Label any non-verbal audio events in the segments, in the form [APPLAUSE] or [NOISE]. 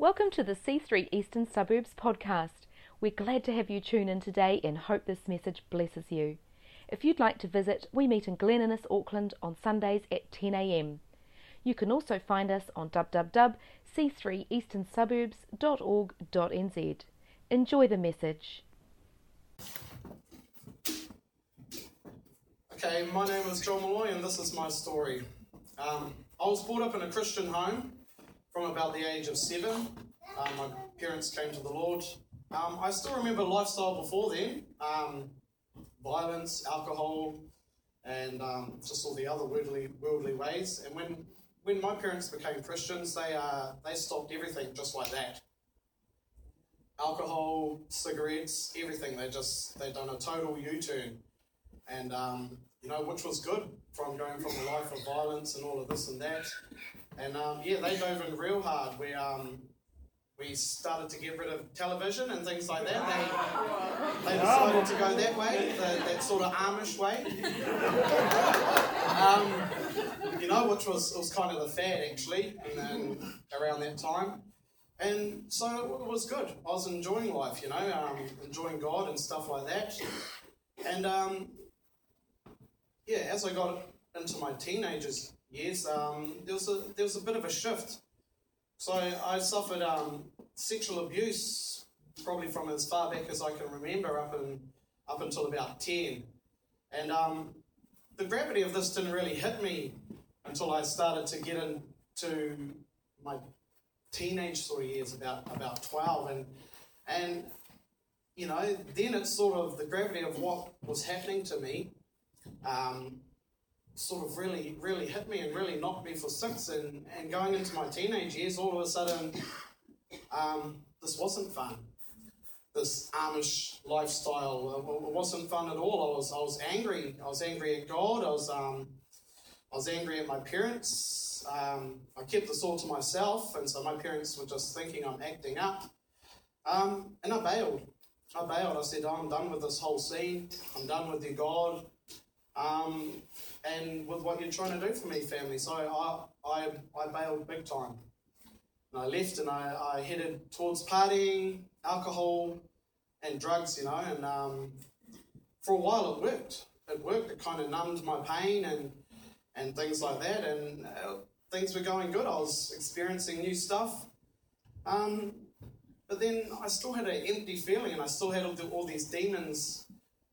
Welcome to the C3 Eastern Suburbs podcast. We're glad to have you tune in today and hope this message blesses you. If you'd like to visit, we meet in Glen Innes, Auckland on Sundays at 10am. You can also find us on www.c3easternsuburbs.org.nz. Enjoy the message. Okay, my name is John Malloy and this is my story. Um, I was brought up in a Christian home from about the age of seven. Um, my parents came to the Lord. Um, I still remember lifestyle before then um, violence, alcohol, and um, just all the other worldly, worldly ways. And when, when my parents became Christians, they, uh, they stopped everything just like that alcohol, cigarettes, everything. They just, they done a total U turn. And, um, you know, which was good from going from a life of violence and all of this and that. And um, yeah, they dove in real hard. We um, we started to get rid of television and things like that. They, they decided to go that way, the, that sort of Amish way. [LAUGHS] um, you know, which was was kind of the fad actually, and then around that time. And so it was good. I was enjoying life, you know, um, enjoying God and stuff like that. And um, yeah, as I got into my teenagers years, um, there was a there was a bit of a shift. So I suffered um, sexual abuse probably from as far back as I can remember, up in up until about ten, and um, the gravity of this didn't really hit me until I started to get into my teenage sort of years, about about twelve, and and you know then it's sort of the gravity of what was happening to me um, sort of really, really hit me and really knocked me for six. And, and going into my teenage years, all of a sudden, um, this wasn't fun. This Amish lifestyle it wasn't fun at all. I was, I was angry. I was angry at God. I was, um, I was angry at my parents. Um, I kept this all to myself, and so my parents were just thinking I'm acting up. Um, and I bailed. I bailed. I said, oh, I'm done with this whole scene. I'm done with your God um, and with what you're trying to do for me, family. So I, I, I bailed big time. And I left and I, I headed towards partying, alcohol, and drugs, you know. And um, for a while it worked. It worked. It kind of numbed my pain and, and things like that. And uh, things were going good. I was experiencing new stuff. Um, but then I still had an empty feeling and I still had all, the, all these demons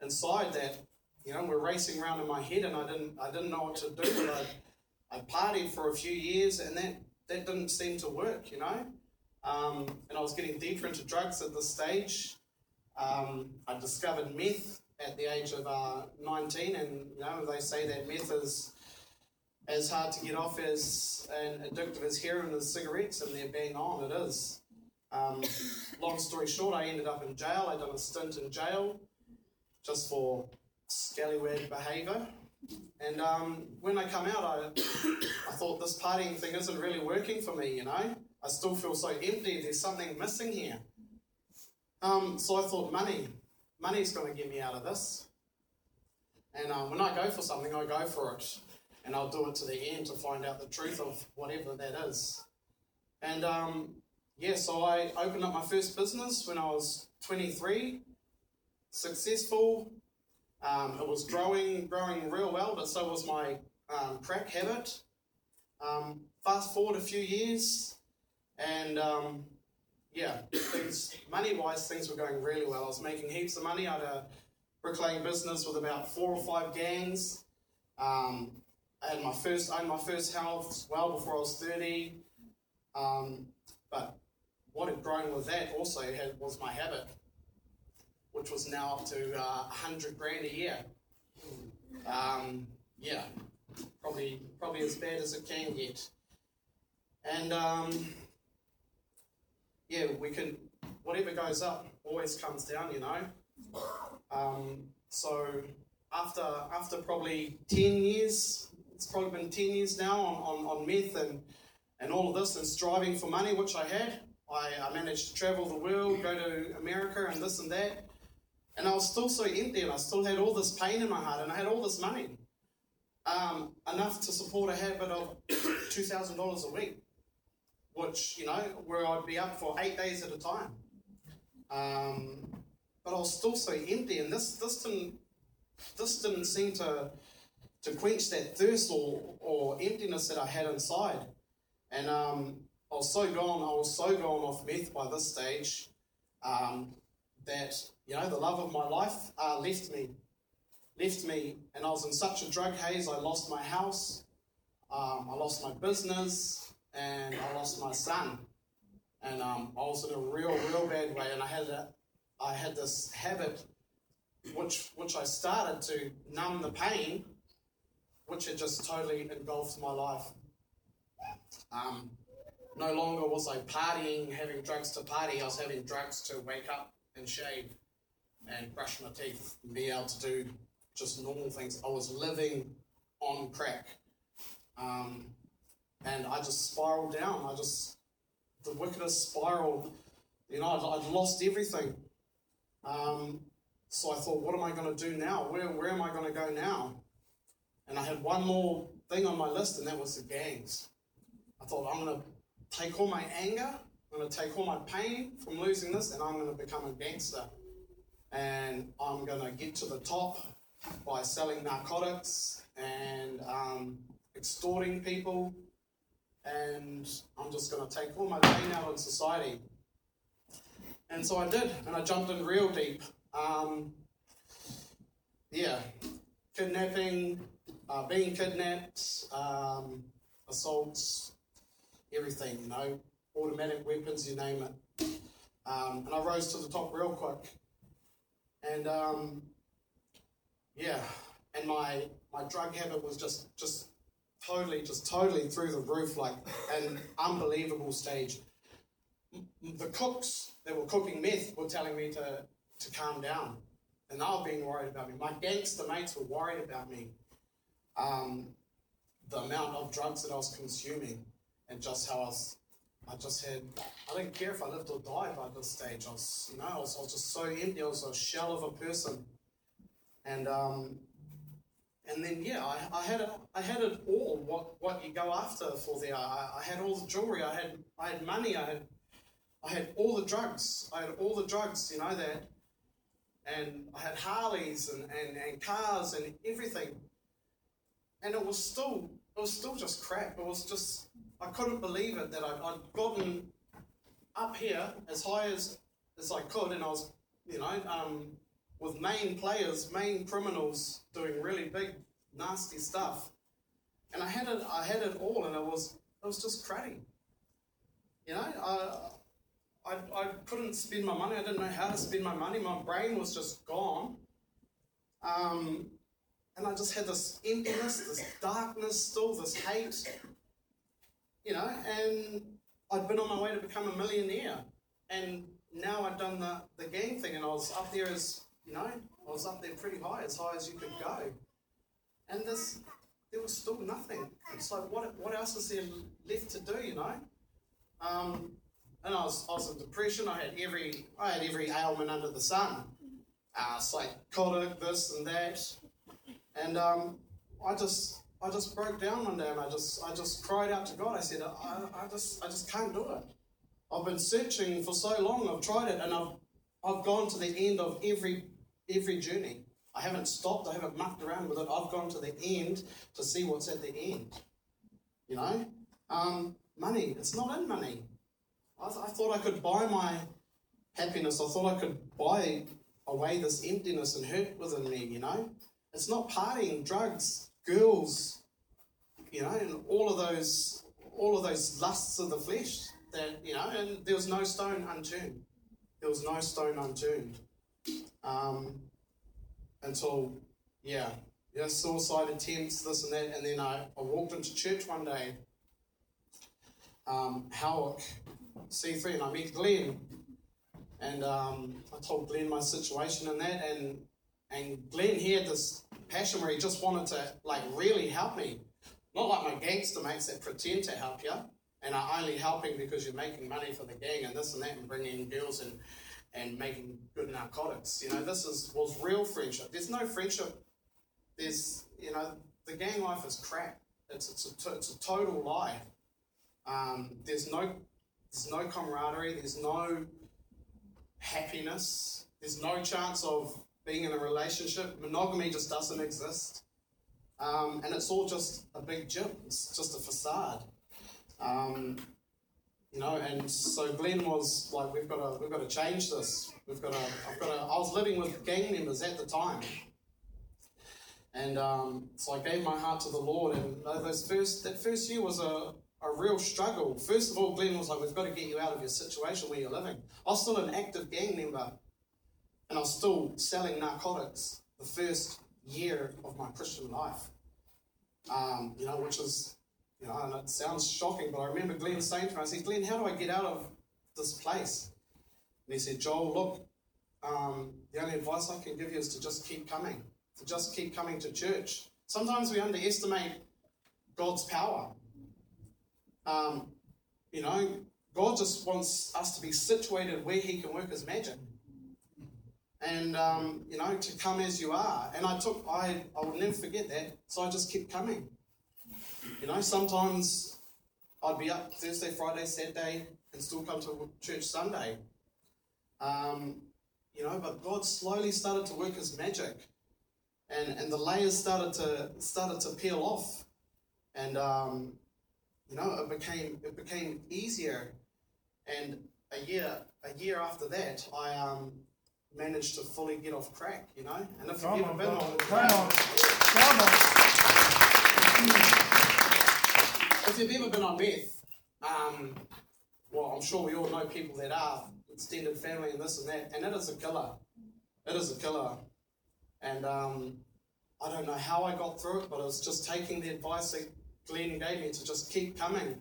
inside that you know, we're racing around in my head, and I didn't, I didn't know what to do. I, I partied for a few years, and that that didn't seem to work. You know, um, and I was getting deeper into drugs at this stage. Um, I discovered meth at the age of uh, 19, and you know, they say that meth is as hard to get off as and addictive as heroin and cigarettes, and they're bang on. It is. Um, long story short, I ended up in jail. I done a stint in jail just for scallywag behaviour. And um, when I come out, I, [COUGHS] I thought this partying thing isn't really working for me, you know? I still feel so empty, there's something missing here. Um, so I thought, money, money's going to get me out of this. And um, when I go for something, I go for it. And I'll do it to the end to find out the truth of whatever that is. And um, yeah, so I opened up my first business when I was 23, successful, um, it was growing, growing real well, but so was my um, crack habit. Um, fast forward a few years, and um, yeah, things money wise, things were going really well. I was making heaps of money. I had a bricklaying business with about four or five gangs. Um, I had my first, I had my first house well before I was thirty. Um, but what had grown with that also had, was my habit which was now up to uh, 100 grand a year. Um, yeah, probably probably as bad as it can get. And um, yeah, we can whatever goes up always comes down, you know. Um, so after after probably 10 years, it's probably been 10 years now on, on, on meth and, and all of this and striving for money, which I had. I, I managed to travel the world, go to America and this and that. And I was still so empty and I still had all this pain in my heart and I had all this money. Um, enough to support a habit of [COUGHS] $2,000 a week. which you know where I'd be up for eight days at a time. Um, but I was still so empty, and this this didn't this didn't seem to to quench that thirst or, or emptiness that I had inside. And um, I was so gone, I was so gone off meth by this stage um, that, you know, the love of my life uh, left me. Left me, and I was in such a drug haze, I lost my house, um, I lost my business, and I lost my son. And um, I was in a real, real bad way, and I had a, I had this habit, which which I started to numb the pain, which had just totally engulfed my life. Um, no longer was I partying, having drugs to party. I was having drugs to wake up and shave and brush my teeth and be able to do just normal things. I was living on crack. Um, and I just spiraled down. I just, the wickedest spiral. You know, I'd, I'd lost everything. Um, so I thought, what am I going to do now? Where, where am I going to go now? And I had one more thing on my list, and that was the gangs. I thought, I'm going to take all my anger, I'm going to take all my pain from losing this, and I'm going to become a gangster. And I'm going to get to the top by selling narcotics and um, extorting people. And I'm just going to take all my pain out in society. And so I did, and I jumped in real deep. Um, yeah, kidnapping, uh, being kidnapped, um, assaults, everything, you know, automatic weapons, you name it. Um, and I rose to the top real quick. And um, yeah, and my my drug habit was just just totally, just totally through the roof, like an unbelievable stage. The cooks that were cooking meth were telling me to, to calm down, and they were being worried about me. My gangster mates were worried about me. Um, the amount of drugs that I was consuming, and just how I was, I just had, I didn't care if I lived or died by this stage. I was, you know, I was, I was just so empty. I was a shell of a person, and um, and then yeah, I, I had it, I had it all. What what you go after for there? I, I had all the jewelry. I had I had money. I had I had all the drugs. I had all the drugs. You know that, and I had Harleys and, and, and cars and everything. And it was still it was still just crap. It was just I couldn't believe it that I'd, I'd gotten up here as high as as I could, and I was you know um, with main players, main criminals doing really big, nasty stuff. And I had it, I had it all, and it was, it was just cruddy. You know, I, I, I couldn't spend my money. I didn't know how to spend my money. My brain was just gone. Um, and I just had this emptiness, this darkness, still this hate. You know, and I'd been on my way to become a millionaire. And now I'd done the, the gang thing, and I was up there as you know, I was up there pretty high, as high as you could go. And this, there was still nothing. It's like, what, what else is there left to do, you know? Um, and I was, I was in depression. I had every, I had every ailment under the sun. Uh, psychotic, this and that. And um, I just, I just broke down one day and I just, I just cried out to God. I said, I, I just, I just can't do it. I've been searching for so long. I've tried it and I've, I've gone to the end of every every journey. I haven't stopped, I haven't mucked around with it. I've gone to the end to see what's at the end. You know? Um, money, it's not in money. I, th- I thought I could buy my happiness. I thought I could buy away this emptiness and hurt within me, you know? It's not partying, drugs, girls, you know, and all of those all of those lusts of the flesh that, you know, and there was no stone unturned. There was no stone unturned um, until, yeah, yeah, suicide attempts, this and that. And then I, I walked into church one day, um, Howick, C3, and I met Glenn. And um, I told Glenn my situation and that. And, and Glenn had this passion where he just wanted to, like, really help me. Not like my gangster mates that pretend to help you and are only helping because you're making money for the gang and this and that and bringing in girls and and making good narcotics. You know, this is was real friendship. There's no friendship. There's you know the gang life is crap. It's it's a, it's a total lie. Um, there's no there's no camaraderie. There's no happiness. There's no chance of being in a relationship. Monogamy just doesn't exist. Um, and it's all just a big gym. It's just a facade. Um, you know, and so Glenn was like, we've got to, we've got to change this. We've got to, I've got to. I was living with gang members at the time, and um, so I gave my heart to the Lord. And those first, that first year was a, a real struggle. First of all, Glenn was like, we've got to get you out of your situation where you're living. I was still an active gang member, and I was still selling narcotics the first year of my Christian life. Um, you know, which is you know, and it sounds shocking, but I remember Glenn saying to me, I said, Glenn, how do I get out of this place? And he said, Joel, look, um, the only advice I can give you is to just keep coming, to just keep coming to church. Sometimes we underestimate God's power. Um, you know, God just wants us to be situated where He can work His magic. And, um, you know, to come as you are. And I took, I, I will never forget that. So I just kept coming. You know, sometimes I'd be up Thursday, Friday, Saturday, and still come to church Sunday. Um, you know, but God slowly started to work His magic, and and the layers started to started to peel off, and um, you know, it became it became easier, and a year a year after that, I um, managed to fully get off crack. You know, and if you've ever been on, come on, come on if you've ever been on meth, um, well, I'm sure we all know people that are extended family and this and that, and it is a killer. It is a killer. And um, I don't know how I got through it, but it was just taking the advice that Glenn gave me to just keep coming.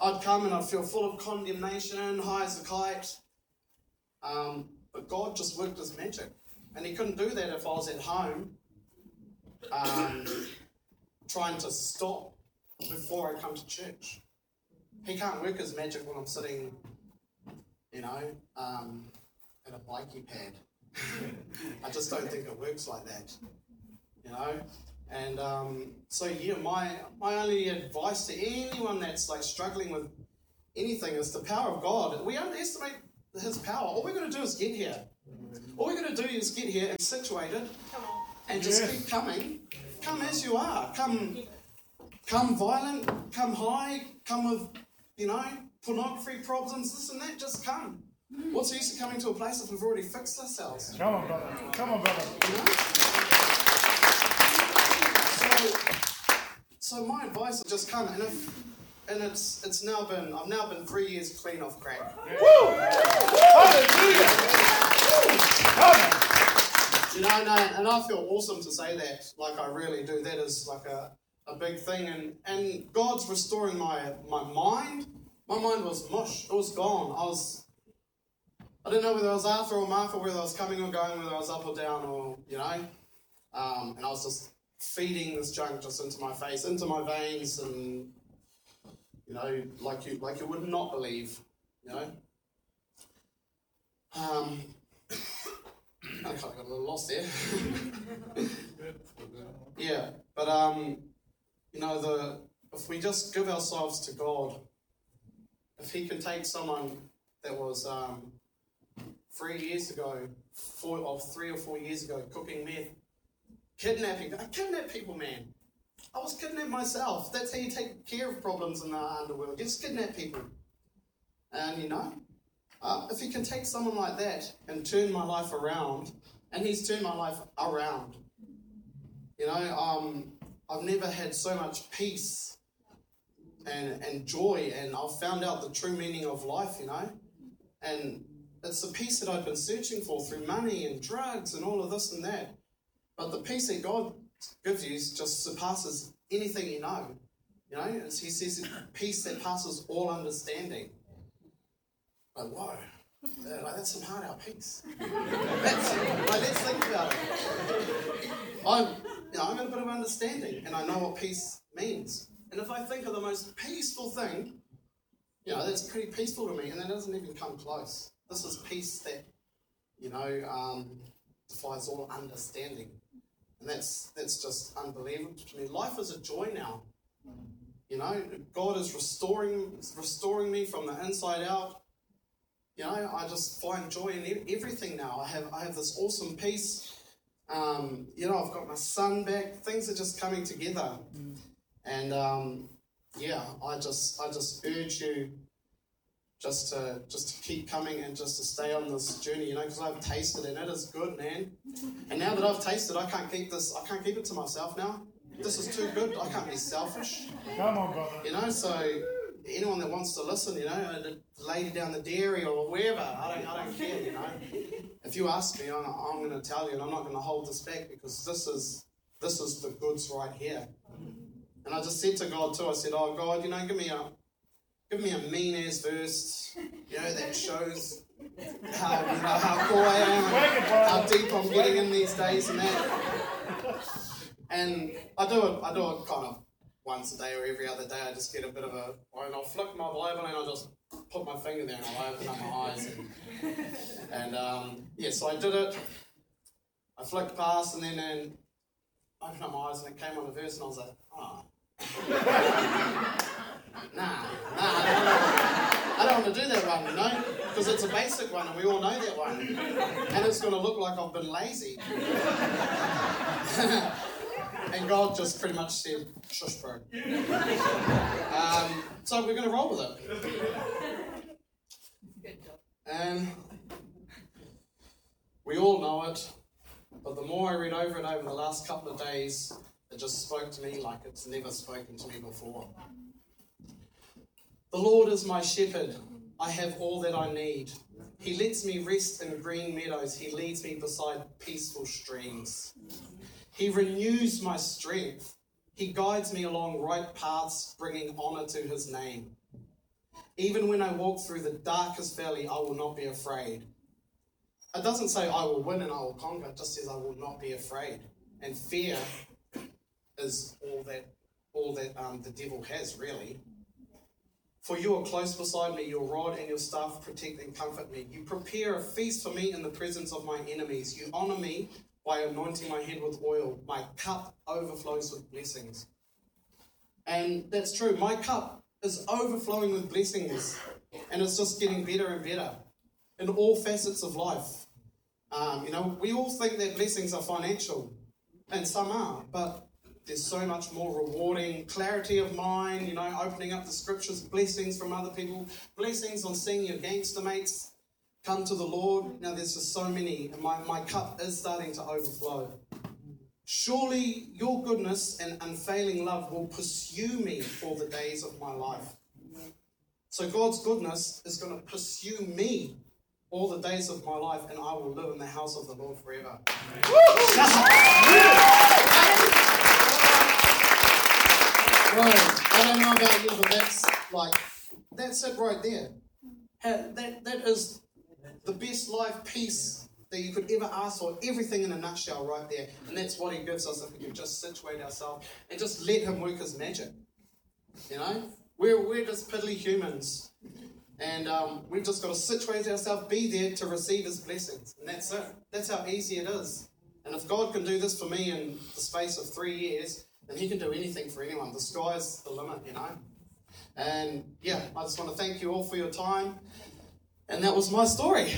I'd come and I'd feel full of condemnation, high as a kite. Um, but God just worked his magic. And he couldn't do that if I was at home um, trying to stop before I come to church. He can't work his magic when I'm sitting, you know, um, at a bikey pad. [LAUGHS] I just don't think it works like that, you know. And um, so, yeah, my my only advice to anyone that's like struggling with anything is the power of God. We underestimate His power. All we're going to do is get here. All we're going to do is get here and situate it, and just keep coming. Come as you are. Come come violent, come high, come with, you know, pornography problems, this and that, just come. What's the use of coming to a place if we've already fixed ourselves? Come on, brother. Come on, brother. You know? So, so my advice is just come, and if, and it's it's now been I've now been three years clean off crack. Woo! Hallelujah! You know, and I, and I feel awesome to say that. Like I really do. That is like a a big thing, and and God's restoring my my mind. My mind was mush; it was gone. I was. I didn't know whether I was Arthur or Martha, whether I was coming or going, whether I was up or down, or you know. Um, and I was just feeding this junk just into my face, into my veins, and you know, like you like you would not believe, you know. Um, [COUGHS] I kind of got a little lost there. [LAUGHS] yeah, but um, you know, the if we just give ourselves to God, if He can take someone that was um, three years ago, four or three or four years ago, cooking meth, kidnapping, I kidnap people, man. I was kidnapped myself. That's how you take care of problems in the underworld. You just kidnap people. And you know, uh, if he can take someone like that and turn my life around, and he's turned my life around. You know, um, I've never had so much peace and, and joy, and I've found out the true meaning of life, you know. And it's the peace that I've been searching for through money and drugs and all of this and that. But the peace that God gives news just surpasses anything you know. You know, as he says peace that passes all understanding. But whoa, uh, like that's some hard out peace. that's, like, let's think about it. I'm you know, got a bit of understanding and I know what peace means. And if I think of the most peaceful thing, you know, that's pretty peaceful to me and that doesn't even come close. This is peace that, you know, um, defies all understanding. And that's that's just unbelievable to me. Life is a joy now. You know, God is restoring restoring me from the inside out. You know, I just find joy in everything now. I have I have this awesome peace. Um, you know, I've got my son back. Things are just coming together, and um, yeah, I just I just urge you just to just to keep coming and just to stay on this journey. You know, because I've tasted and it is good, man. And now that I've tasted, I can't keep this. I can't keep it to myself now. This is too good. I can't be selfish. Come on, brother. You know, so anyone that wants to listen, you know, the lady down the dairy or wherever, I don't, I don't care. You know, if you ask me, I'm, I'm going to tell you, and I'm not going to hold this back because this is this is the goods right here. And I just said to God too. I said, Oh God, you know, give me a give me a mean ass verse, you know, that shows how you know how cool I am, how deep I'm getting in these days and that. And I do it, I do it kind of once a day or every other day. I just get a bit of a, and I'll flick my Bible and I'll just put my finger there and I'll open up my eyes. And, and um, yeah, so I did it. I flicked past and then and opened up my eyes and it came on a verse and I was like, oh. Nah, nah, I don't, want to do that one, you know? Because it's a basic one and we all know that one. And it's going to look like I've been lazy. [LAUGHS] and God just pretty much said, shush, bro. Um, so we're going to roll with it. And we all know it, but the more I read over it over the last couple of days, it just spoke to me like it's never spoken to me before. The Lord is my shepherd. I have all that I need. He lets me rest in green meadows. He leads me beside peaceful streams. He renews my strength. He guides me along right paths, bringing honor to his name. Even when I walk through the darkest valley, I will not be afraid. It doesn't say I will win and I will conquer, it just says I will not be afraid. And fear is all that all that um, the devil has, really. For you are close beside me, your rod and your staff protect and comfort me. You prepare a feast for me in the presence of my enemies. You honor me by anointing my head with oil. My cup overflows with blessings. And that's true. My cup is overflowing with blessings, and it's just getting better and better in all facets of life. Um, you know, we all think that blessings are financial, and some are, but there's so much more rewarding clarity of mind, you know, opening up the scriptures, blessings from other people, blessings on seeing your gangster mates come to the Lord. Now, there's just so many, and my, my cup is starting to overflow. Surely your goodness and unfailing love will pursue me all the days of my life. So, God's goodness is going to pursue me all the days of my life, and I will live in the house of the Lord forever. Bro, I don't know about you, but that's like, that's it right there. That, that is the best life peace that you could ever ask for. Everything in a nutshell right there. And that's what he gives us if we can just situate ourselves and just let him work his magic. You know? We're, we're just piddly humans. And um, we've just got to situate ourselves, be there to receive his blessings. And that's it. That's how easy it is. And if God can do this for me in the space of three years, then he can do anything for anyone. The sky's the limit, you know? And yeah, I just want to thank you all for your time. And that was my story.